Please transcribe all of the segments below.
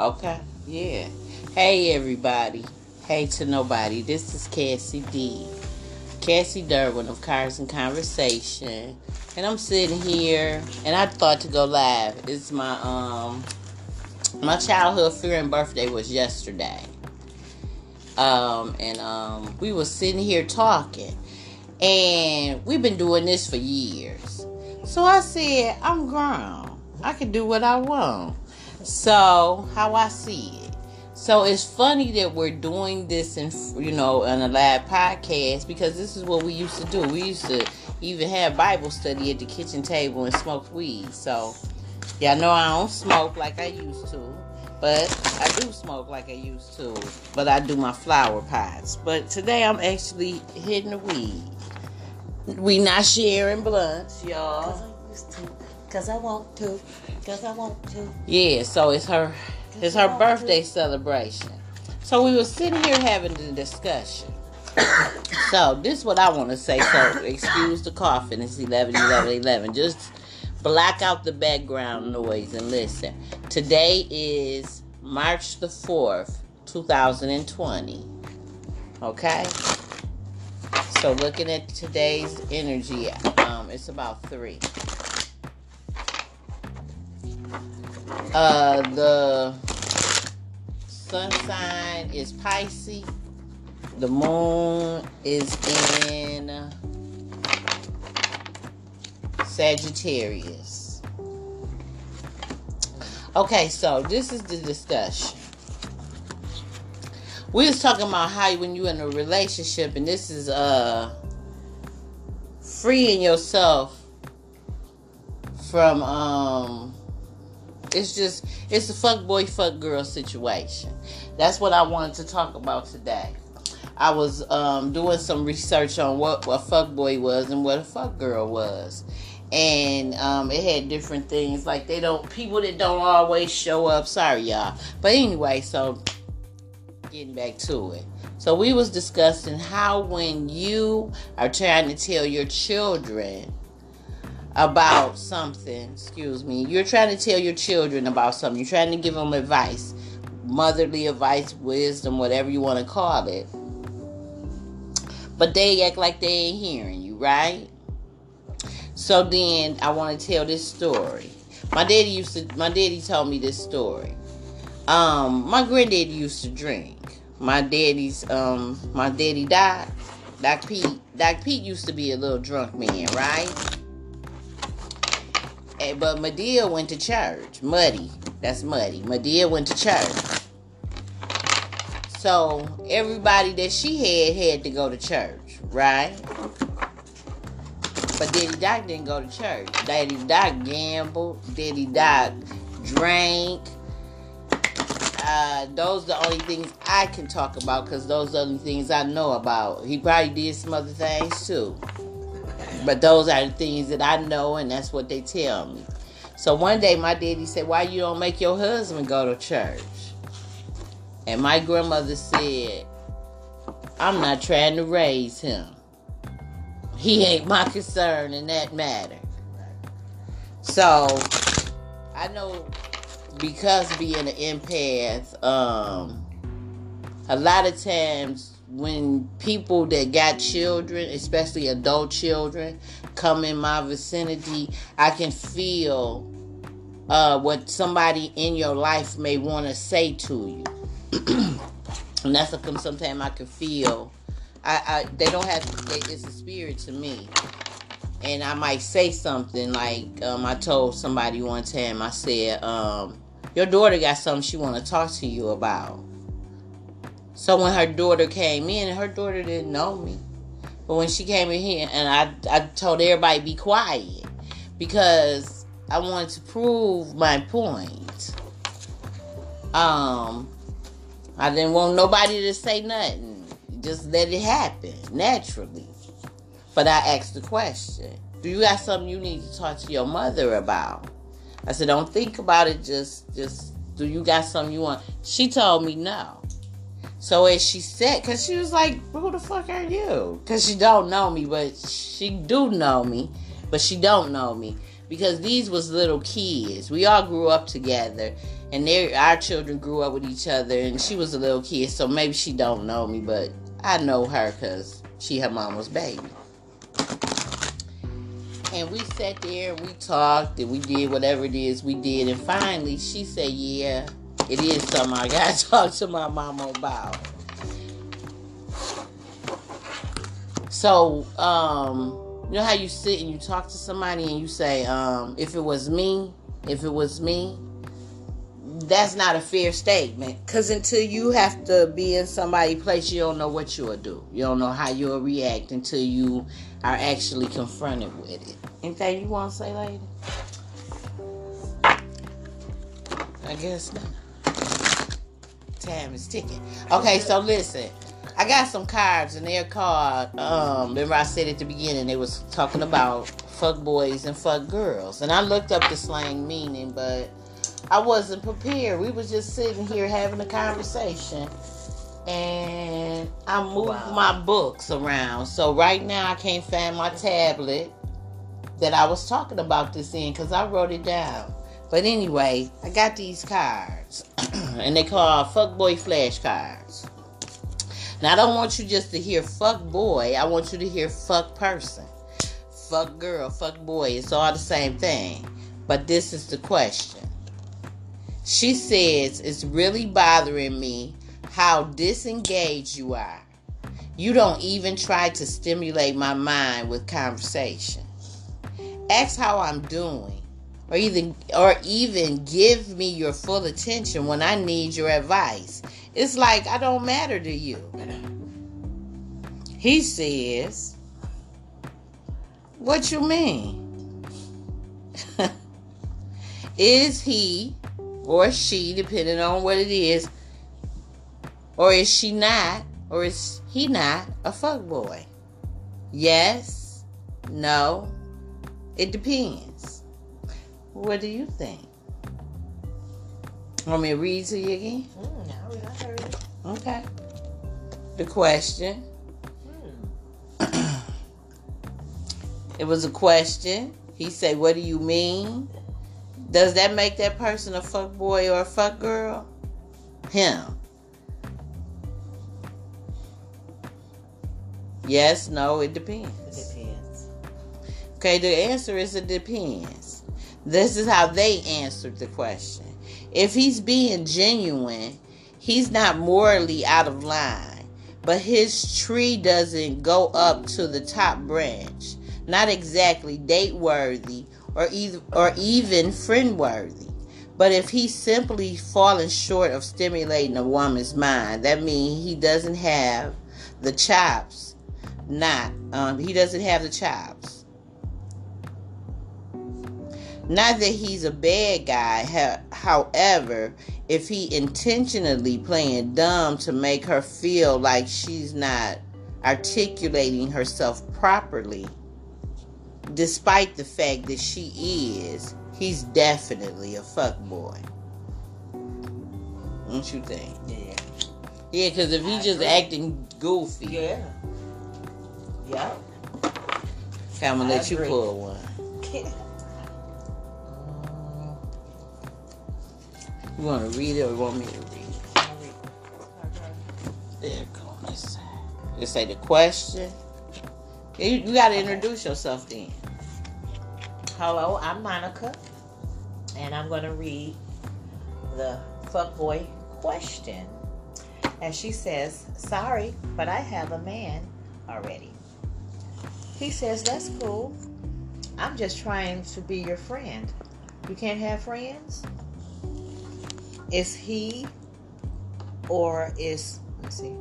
Okay, yeah. Hey, everybody. Hey to nobody. This is Cassie D. Cassie Durwin of Cards and Conversation. And I'm sitting here and I thought to go live. It's my um my childhood friend birthday was yesterday. Um and um we were sitting here talking. And we've been doing this for years. So I said, I'm grown. I can do what I want. So, how I see it. So it's funny that we're doing this in you know on a live podcast because this is what we used to do. We used to even have Bible study at the kitchen table and smoke weed. So y'all know I don't smoke like I used to, but I do smoke like I used to. But I do my flower pots. But today I'm actually hitting the weed. We not sharing blunts, y'all. Cause I used to. Cause I want to. Cause I want to. Yeah, so it's her it's her birthday celebration. So we were sitting here having the discussion. so this is what I want to say. So excuse the coughing. It's 11, 11, 11. Just black out the background noise and listen. Today is March the 4th, 2020. Okay? So looking at today's energy, um, it's about 3. Uh, the sun sign is Pisces. The moon is in Sagittarius. Okay, so this is the discussion. We was talking about how when you're in a relationship, and this is uh freeing yourself from um it's just it's a fuck boy fuck girl situation. That's what i wanted to talk about today. I was um, doing some research on what a fuck boy was and what a fuck girl was. And um, it had different things like they don't people that don't always show up. Sorry y'all. But anyway so getting back to it. So we was discussing how when you are trying to tell your children about something, excuse me, you're trying to tell your children about something, you're trying to give them advice, motherly advice, wisdom, whatever you want to call it. But they act like they ain't hearing you, right? So then I want to tell this story. My daddy used to my daddy told me this story. Um, my granddaddy used to drink. My daddy's um my daddy died. Doc Pete Doc Pete used to be a little drunk man, right? But Medea went to church. Muddy. That's Muddy. Medea went to church. So everybody that she had had to go to church, right? But Daddy Doc didn't go to church. Daddy Doc gambled. Daddy Doc drank. Uh, those are the only things I can talk about because those are the only things I know about. He probably did some other things too. But those are the things that I know, and that's what they tell me. So one day, my daddy said, "Why you don't make your husband go to church?" And my grandmother said, "I'm not trying to raise him. He ain't my concern in that matter." So I know because being an empath, um, a lot of times when people that got children, especially adult children, come in my vicinity, I can feel uh, what somebody in your life may want to say to you. and that's a, sometimes I can feel. I, I they don't have. They, it's a spirit to me, and I might say something like um, I told somebody one time. I said, um, "Your daughter got something she want to talk to you about." So when her daughter came in, her daughter didn't know me. But when she came in here, and I, I told everybody be quiet because I wanted to prove my point. Um, I didn't want nobody to say nothing. Just let it happen naturally. But I asked the question: Do you got something you need to talk to your mother about? I said, Don't think about it. Just, just do you got something you want? She told me no. So as she said, cause she was like, "Who the fuck are you?" Cause she don't know me, but she do know me, but she don't know me because these was little kids. We all grew up together, and they our children grew up with each other, and she was a little kid, so maybe she don't know me, but I know her because she her mama's baby. And we sat there and we talked and we did whatever it is we did, and finally she said, "Yeah, it is something I gotta talk to my mama about." So, um, you know how you sit and you talk to somebody and you say, um, if it was me, if it was me, that's not a fair statement. Because until you have to be in somebody's place, you don't know what you'll do. You don't know how you'll react until you are actually confronted with it. Anything you want to say, lady? I guess not. Time is ticking. Okay, so listen. I got some cards and they're called um remember I said at the beginning they was talking about fuck boys and fuck girls. And I looked up the slang meaning, but I wasn't prepared. We was just sitting here having a conversation. And I moved wow. my books around. So right now I can't find my tablet that I was talking about this in because I wrote it down. But anyway, I got these cards. and they call fuck boy flashcards. Now I don't want you just to hear fuck boy. I want you to hear fuck person. Fuck girl, fuck boy. It's all the same thing. But this is the question. She says it's really bothering me how disengaged you are. You don't even try to stimulate my mind with conversation. Ask how I'm doing or even or even give me your full attention when I need your advice. It's like I don't matter to you. He says, What you mean? is he or she, depending on what it is, or is she not, or is he not a fuck boy? Yes, no, it depends. What do you think? Want me to read to you again? Mm, no, it. Okay. The question. Hmm. it was a question. He said, What do you mean? Does that make that person a fuck boy or a fuck girl? Him. Yes, no, it depends. It depends. Okay, the answer is it depends. This is how they answered the question. If he's being genuine, he's not morally out of line, but his tree doesn't go up to the top branch. Not exactly date worthy or either or even friend worthy. But if he's simply falling short of stimulating a woman's mind, that means he doesn't have the chops. Not um, he doesn't have the chops. Not that he's a bad guy. However, if he intentionally playing dumb to make her feel like she's not articulating herself properly, despite the fact that she is, he's definitely a fuck boy. Don't you think? Yeah. Yeah, because if he's just acting goofy. Yeah. Yeah. I'm gonna let agree. you pull one. You want to read it or you want me to read it? There you go. Let's say, the question. You, you got to introduce yourself then. Hello, I'm Monica, and I'm going to read the fuckboy question. And she says, Sorry, but I have a man already. He says, That's cool. I'm just trying to be your friend. You can't have friends? Is he or is let's see.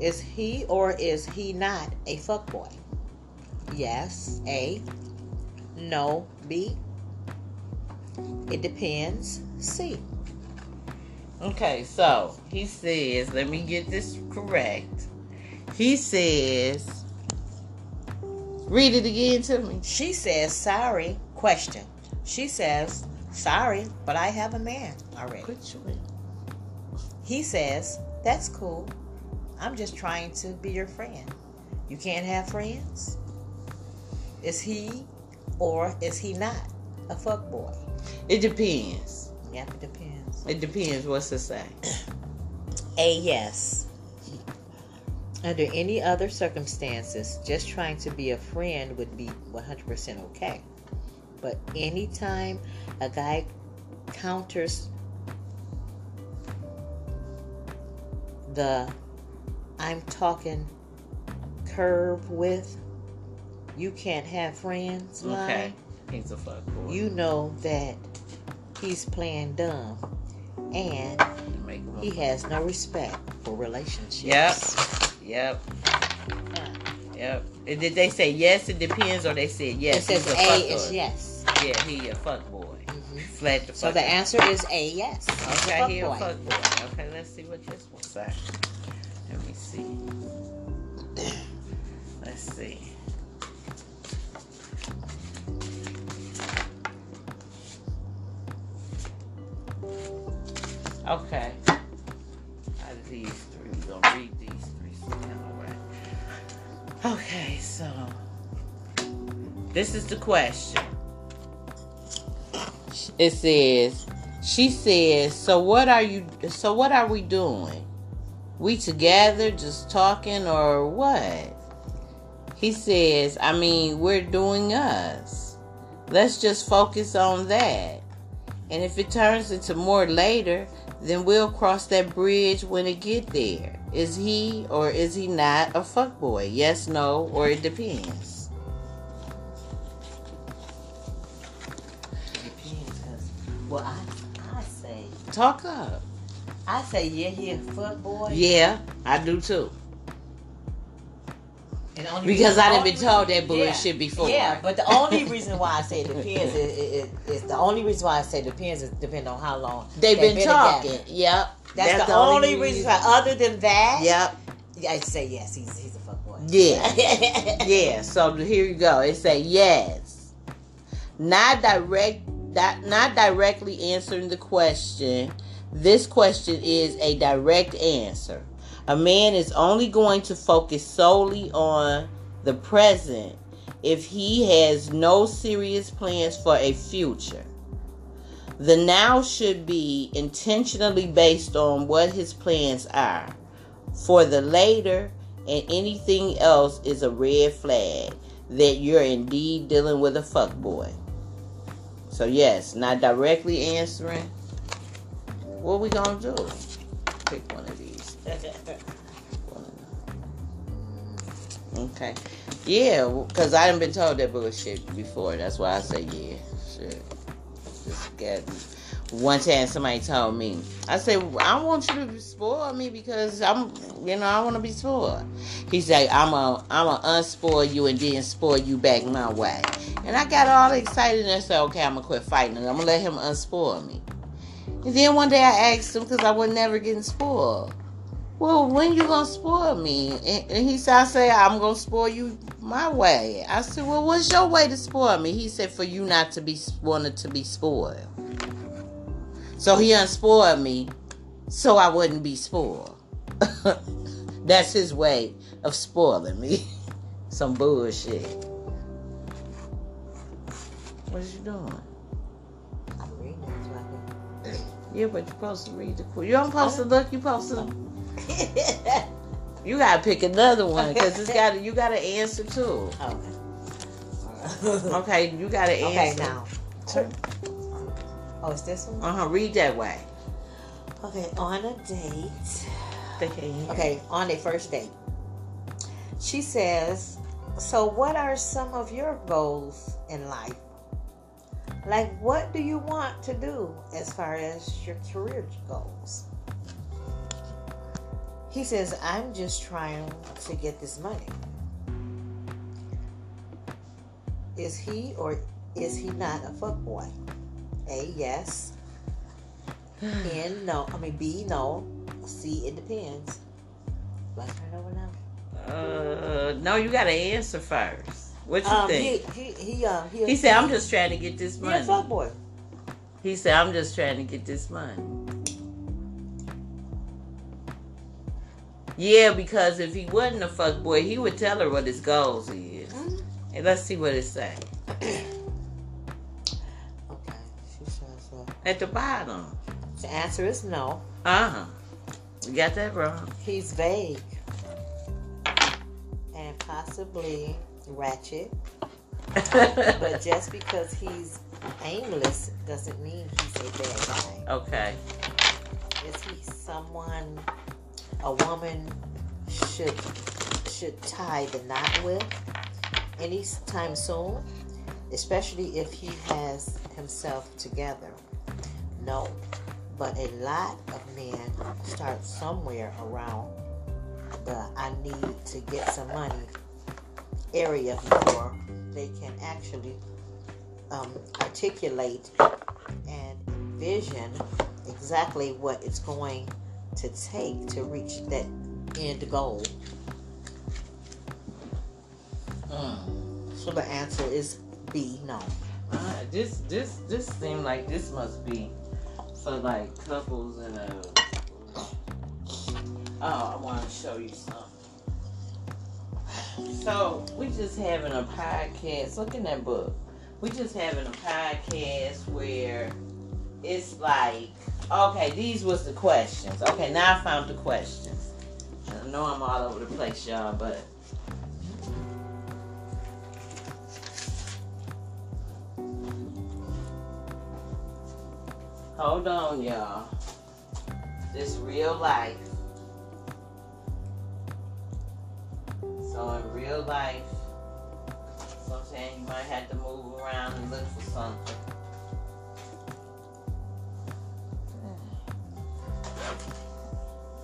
Is he or is he not a fuckboy? Yes. A. No. B. It depends. C. Okay, so he says, let me get this correct. He says, read it again to me. She says, sorry, question. She says, Sorry, but I have a man already. He says, That's cool. I'm just trying to be your friend. You can't have friends? Is he or is he not a fuck boy? It depends. Yep, it depends. It depends. What's it say? A yes. Under any other circumstances, just trying to be a friend would be 100% okay. But anytime a guy counters the I'm talking curve with, you can't have friends line, Okay. He's a fuck boy. you know that he's playing dumb and he has no respect for relationships. Yep. Yep. Yep. And did they say yes? It depends, or they said It yes? says a A is yes. Yeah, he a fuck boy. Mhm. Flat the fuck. So the answer is A yes. Okay, he a fuck boy. Okay, let's see what this say. Let me see. Let's see. Okay. Out of these three, we're gonna read these three. Okay, so this is the question. It says, she says, so what are you, so what are we doing? We together just talking or what? He says, I mean, we're doing us. Let's just focus on that. And if it turns into more later, then we'll cross that bridge when it get there. Is he or is he not a fuckboy? Yes, no, or it depends. Depends, 'cause- Well, I, I say, Talk up. I say, yeah, he a fuck boy. Yeah, I do too. And only Because reason- I only been told that bullshit before. Yeah, but the only reason why I say it depends is, is, is the only reason why I say it depends is depend on how long They've been, talking. together. Yep. That's, the, only reason. why. Other than that, Yep. I'd say yes. He's he's a fuck boy. Yeah. Yeah. So here you go. It say yes. Not direct. Not, not directly answering the question. This question is a direct answer. A man is only going to focus solely on the present if he has no serious plans for a future. The now should be intentionally based on what his plans are. For the later and anything else is a red flag that you're indeed dealing with a fuckboy. So yes, not directly answering. What we gonna do? Pick one of these. One of them. Okay. Yeah, because I haven't been told that bullshit before. That's why I say yeah. Shit. Just get one time somebody told me, I said, I want you to spoil me because I'm, you know, I want to be spoiled. He said, I'm a, I'm a unspoil you and then spoil you back my way. And I got all excited and I said, okay, I'm gonna quit fighting and I'm gonna let him unspoil me. And then one day I asked him because I was never getting spoiled. Well, when you gonna spoil me? And, and he said, I say I'm gonna spoil you my way. I said, well, what's your way to spoil me? He said, for you not to be wanted to be spoiled. So he unspoiled me so I wouldn't be spoiled. That's his way of spoiling me. Some bullshit. What is you doing? Yeah, but you're supposed to read the quote. You don't supposed to look. You supposed to. You gotta pick another one because it's got. You gotta answer too. okay. Okay, you gotta Okay, answer. now. Oh, it's this one? Uh huh. Read that way. Okay, on a date. Okay, on a first date. She says, So, what are some of your goals in life? Like, what do you want to do as far as your career goals? He says, I'm just trying to get this money. Is he or is he not a fuckboy? A, yes. N, no. I mean, B, no. C, it depends. Let's turn over now. Uh, no, you gotta answer first. What you Um, think? he, he, he, um, he, He, said, "I'm just trying to get this he a money." fuckboy. He said, "I'm just trying to get this money." Yeah, because if he wasn't a fuck boy, he would tell her what his goals is. Mhm. And let's see what it say. Okay, she says, uh, at the bottom. The answer is no. Uh huh. You got that wrong. He's vague and possibly ratchet. but just because he's aimless doesn't mean he's a bad guy. Okay. Is he someone a woman should should tie the knot with anytime soon? Especially if he has himself together. No. But a lot of men start somewhere around the I need to get some money area before they can actually um, articulate and envision exactly what it's going to take to reach that end goal. Mm. So the answer is B, no. Uh, this this this seemed like this must be for like couples and a. Oh, I want to show you something. So we just having a podcast. Look in that book. We just having a podcast where it's like, okay, these was the questions. Okay, now I found the questions. I know I'm all over the place, y'all, but hold on, y'all. This real life. So in real life, sometimes you might have to move around and look for something.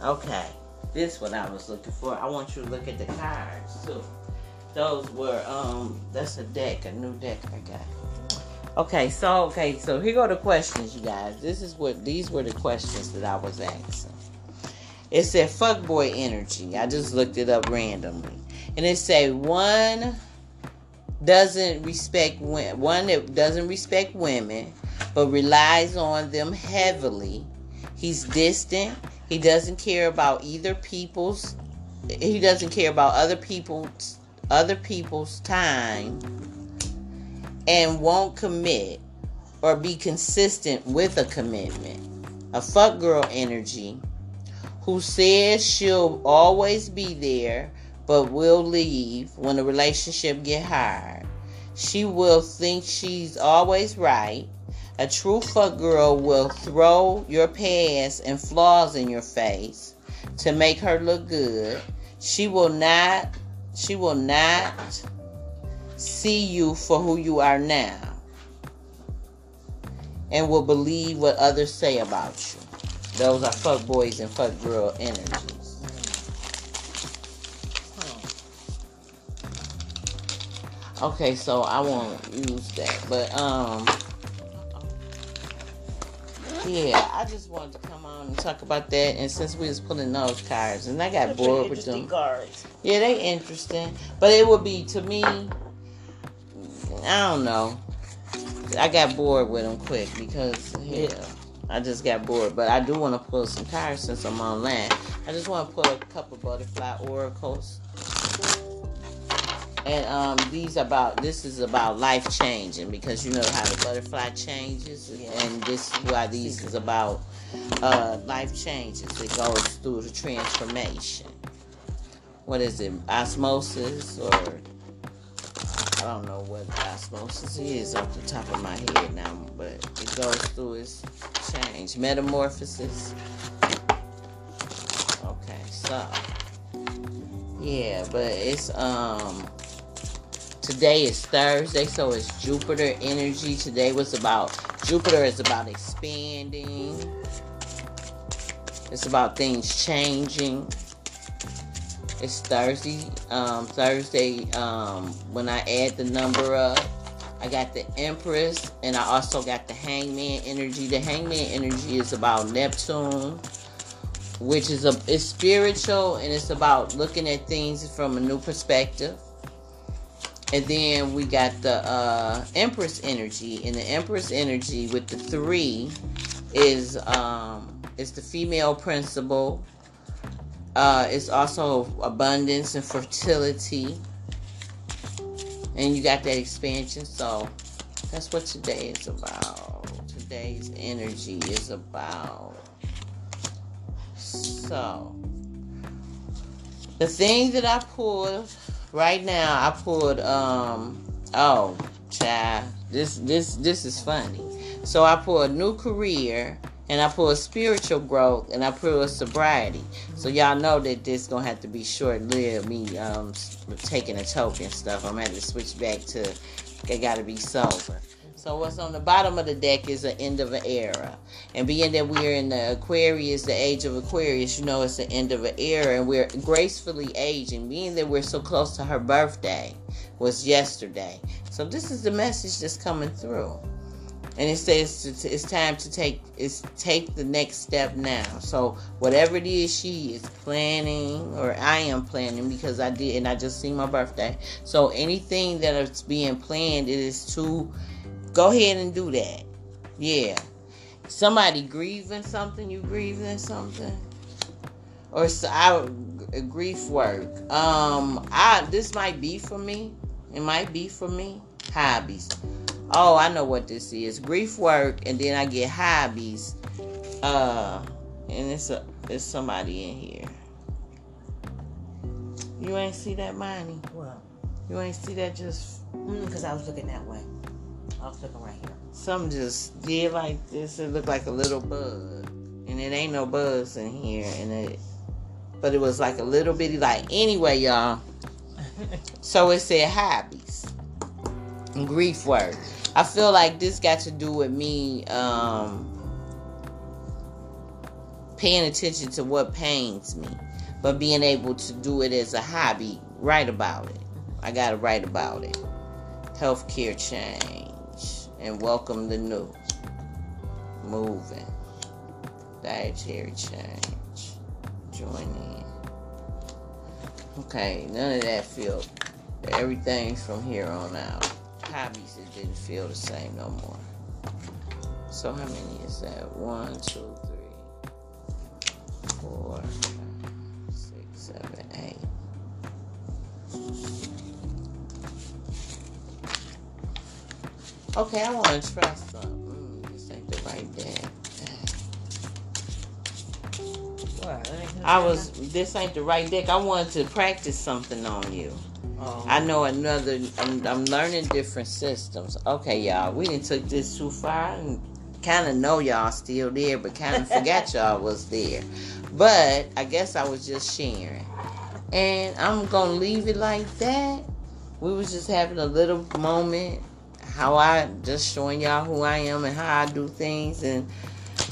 Okay, this what I was looking for. I want you to look at the cards too. Those were um that's a deck, a new deck I got. Okay, so okay, so here go the questions, you guys. This is what these were the questions that I was asking. It said fuckboy energy. I just looked it up randomly. And it say one doesn't respect one that doesn't respect women, but relies on them heavily. He's distant. He doesn't care about either people's. He doesn't care about other people's other people's time, and won't commit or be consistent with a commitment. A fuck girl energy who says she'll always be there but will leave when the relationship get hard. She will think she's always right. A true fuck girl will throw your past and flaws in your face to make her look good. She will not she will not see you for who you are now and will believe what others say about you. Those are fuck boys and fuck girl energies. Okay, so I won't use that, but um, yeah, I just wanted to come on and talk about that. And since we was pulling those cards, and I got bored with them. cards. Yeah, they interesting, but it would be to me. I don't know. I got bored with them quick because yeah, I just got bored. But I do want to pull some cards since I'm online. I just want to pull a couple butterfly oracles. And um, these about this is about life changing because you know how the butterfly changes, and this is why these is about uh, life changes. It goes through the transformation. What is it, osmosis or I don't know what osmosis is off the top of my head now, but it goes through its change, metamorphosis. Okay, so yeah, but it's um today is Thursday, so it's Jupiter energy. Today was about Jupiter is about expanding. It's about things changing. It's Thursday. Um, Thursday, um, when I add the number up, I got the Empress and I also got the Hangman energy. The Hangman energy is about Neptune, which is a it's spiritual and it's about looking at things from a new perspective. And then we got the uh, Empress energy, and the Empress energy with the three is um, is the female principle. Uh, it's also abundance and fertility, and you got that expansion. So that's what today is about. Today's energy is about. So, the thing that I pulled right now, I pulled um oh child, this this this is funny. So I pulled new career and I pulled spiritual growth and I pulled sobriety. So y'all know that this gonna have to be short lived. Me um taking a token stuff. I'm gonna have to switch back to. I gotta be sober. So what's on the bottom of the deck is the end of an era. And being that we're in the Aquarius, the age of Aquarius, you know it's the end of an era and we're gracefully aging. Being that we're so close to her birthday was yesterday. So this is the message that's coming through. And it says it's time to take it's take the next step now. So whatever it is she is planning, or I am planning because I did, and I just see my birthday. So anything that is being planned, it is to Go ahead and do that. Yeah. Somebody grieving something, you grieving something? Or so I grief work. Um, I this might be for me. It might be for me. Hobbies. Oh, I know what this is. Grief work, and then I get hobbies. Uh, and it's a it's somebody in here. You ain't see that, money. Well, You ain't see that just because I was looking that way. I was looking right here. Some just did like this. It looked like a little bug, and it ain't no bugs in here. And it, but it was like a little bitty. Like anyway, y'all. so it said hobbies, grief work. I feel like this got to do with me um, paying attention to what pains me, but being able to do it as a hobby. Write about it. I gotta write about it. Healthcare change and welcome the new. Moving. Dietary change. Join in. Okay, none of that feel. Everything's from here on out. Hobbies, it didn't feel the same no more. So how many is that? One, two, three, four, five, six, seven, eight. Okay, I want to try some. Mm, this ain't the right deck. What? I was. This ain't the right deck. I wanted to practice something on you. Oh. I know another. I'm, I'm learning different systems. Okay, y'all. We didn't took this too far and kind of know y'all still there, but kind of forgot y'all was there. But I guess I was just sharing, and I'm gonna leave it like that. We was just having a little moment how I just showing y'all who I am and how I do things and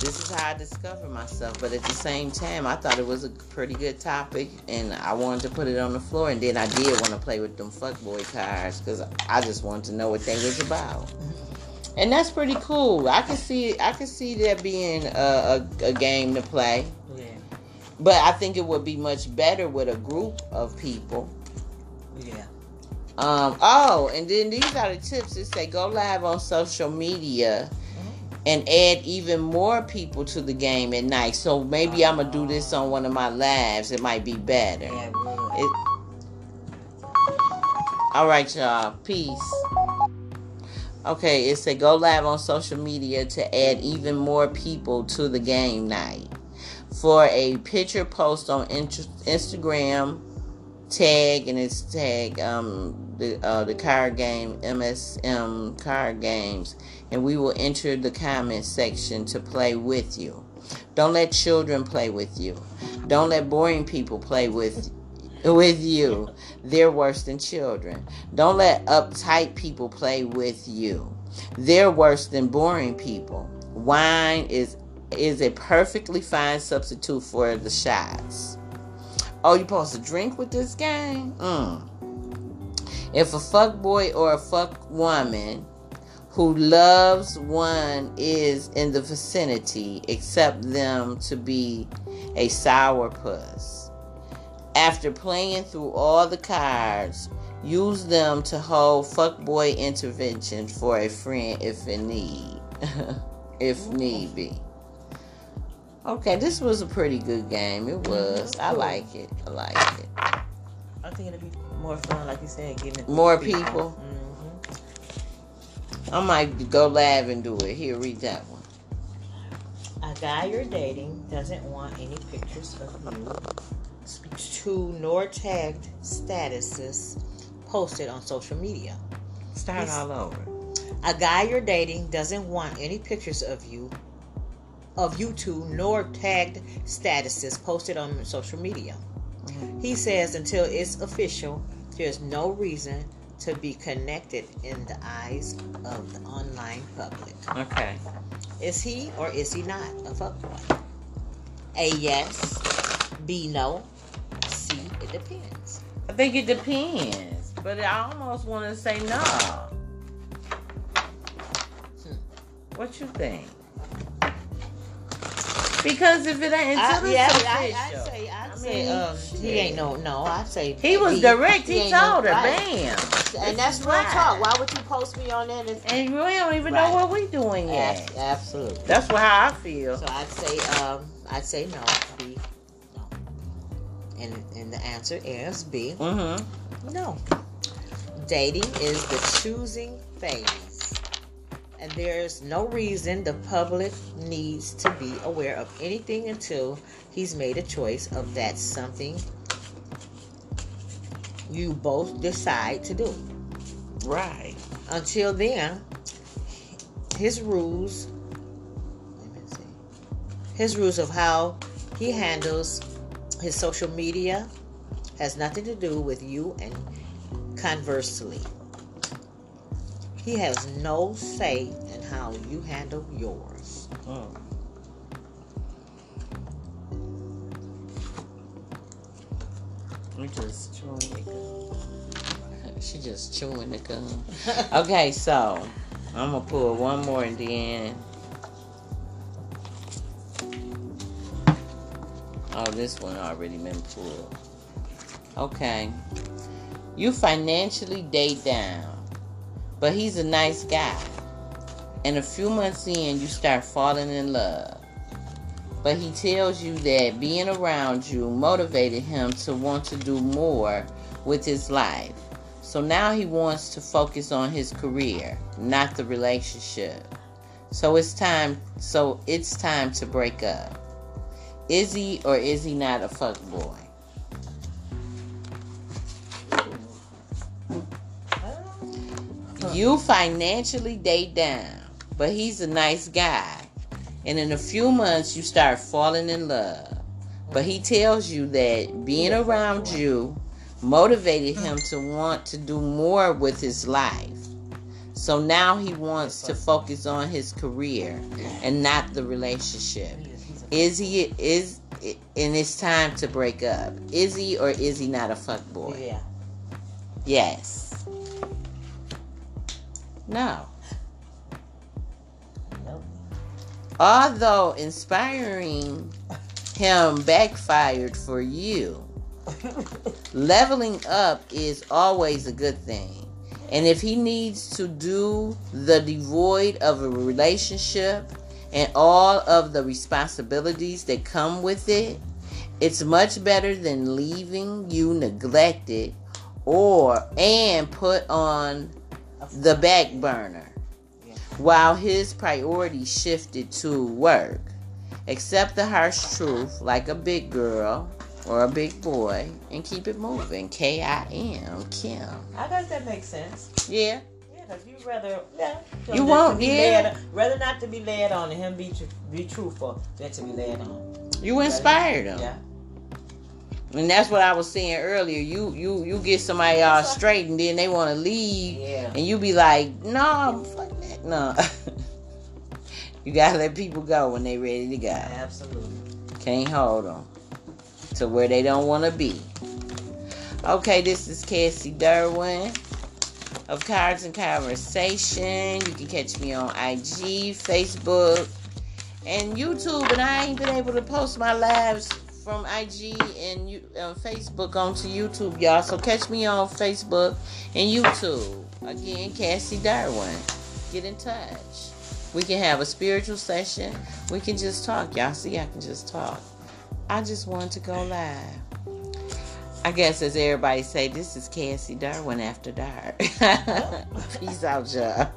this is how I discover myself. But at the same time, I thought it was a pretty good topic and I wanted to put it on the floor. And then I did want to play with them fuckboy cards because I just wanted to know what they was about. And that's pretty cool. I can see I can see that being a, a, a game to play. Yeah. But I think it would be much better with a group of people. Yeah. Um, oh, and then these are the tips. It say go live on social media and add even more people to the game at night. So maybe I'm gonna do this on one of my lives. It might be better. Yeah, it. All right, y'all. Peace. Okay, it said go live on social media to add even more people to the game night. For a picture post on Instagram, tag and it's tag um the uh, the card game MSM card games, and we will enter the comment section to play with you. Don't let children play with you. Don't let boring people play with with you. They're worse than children. Don't let uptight people play with you. They're worse than boring people. Wine is is a perfectly fine substitute for the shots. Oh, you supposed to drink with this game? Mm. If a fuck boy or a fuck woman who loves one is in the vicinity, accept them to be a sourpuss. After playing through all the cards, use them to hold fuckboy intervention for a friend if in need. if need be. Okay, this was a pretty good game. It mm-hmm. was. I like it. I like it. I think it'd be more fun, like you said, getting it More people. hmm I might go live and do it. Here, read that one. A guy you're dating doesn't want any pictures of you to nor tagged statuses posted on social media. Start He's- all over. A guy you're dating doesn't want any pictures of you of you two nor tagged statuses posted on social media. He says until it's official, there's no reason to be connected in the eyes of the online public. Okay. Is he or is he not a fuckboy? A yes, B no, C it depends. I think it depends, but I almost want to say no. Hmm. What you think? Because if it ain't I, until yeah, it's I, official, I say, I, I say, um, he ain't no, no. I say he was direct. He, no- told her, right. bam. and that's real right. talk. Why would you post me on that? If, And we don't even Right. know what we're doing yet. Abs- absolutely. That's what how I feel. So I'd say, um, I'd say no. B, no. And and the answer is B. Mm-hmm. No. Dating is the choosing phase. And there's no reason the public needs to be aware of anything until he's made a choice of that something you both decide to do. Right. Until then, his rules let me see. His rules of how he handles his social media has nothing to do with you and conversely. He has no say in how you handle yours. We just chewing the gum. She just chewing the gum. Okay, so I'm gonna pull one more and then. Oh, this one already been pulled. Okay. You financially date down, but he's a nice guy. And a few months in, you start falling in love. But he tells you that being around you motivated him to want to do more with his life. So now he wants to focus on his career, not the relationship. So it's time so it's time to break up. Is he or is he not a fuck boy? You financially date down, but he's a nice guy. And in a few months, you start falling in love. But he tells you that being around you motivated him to want to do more with his life. So now he wants to focus on his career and not the relationship. Is he is and it's time to break up. Is he or is he not a fuck boy? Yeah. Yes. No. Nope. Although inspiring him backfired for you, leveling up is always a good thing. And if he needs to do the devoid of a relationship and all of the responsibilities that come with it, it's much better than leaving you neglected or and put on the back burner Yeah. while his priorities shifted to work. Accept the harsh truth like a big girl or a big boy and keep it moving. K I M, Kim. I guess that makes sense. Yeah. Yeah, because you rather yeah. You won't, yeah. led- rather not to be led on and him be tr- be truthful than to be led on. You inspired him. Yeah. And that's what I was saying earlier. You you you get somebody all straight and then they want to leave Yeah. and you be like, no, fuck that. No. you gotta let people go when they ready to go. Absolutely. Can't hold them to where they don't want to be. Okay, this is Cassie Durwin of Cards and Conversation. You can catch me on IG, Facebook, and YouTube. And I ain't been able to post my lives from IG and you, uh, Facebook onto YouTube, y'all. So catch me on Facebook and YouTube. Again, Cassie Durwin. Get in touch. We can have a spiritual session. We can just talk. Y'all see, I can just talk. I just want to go live. I guess as everybody say, this is Cassie Durwin after dark. Peace out, y'all.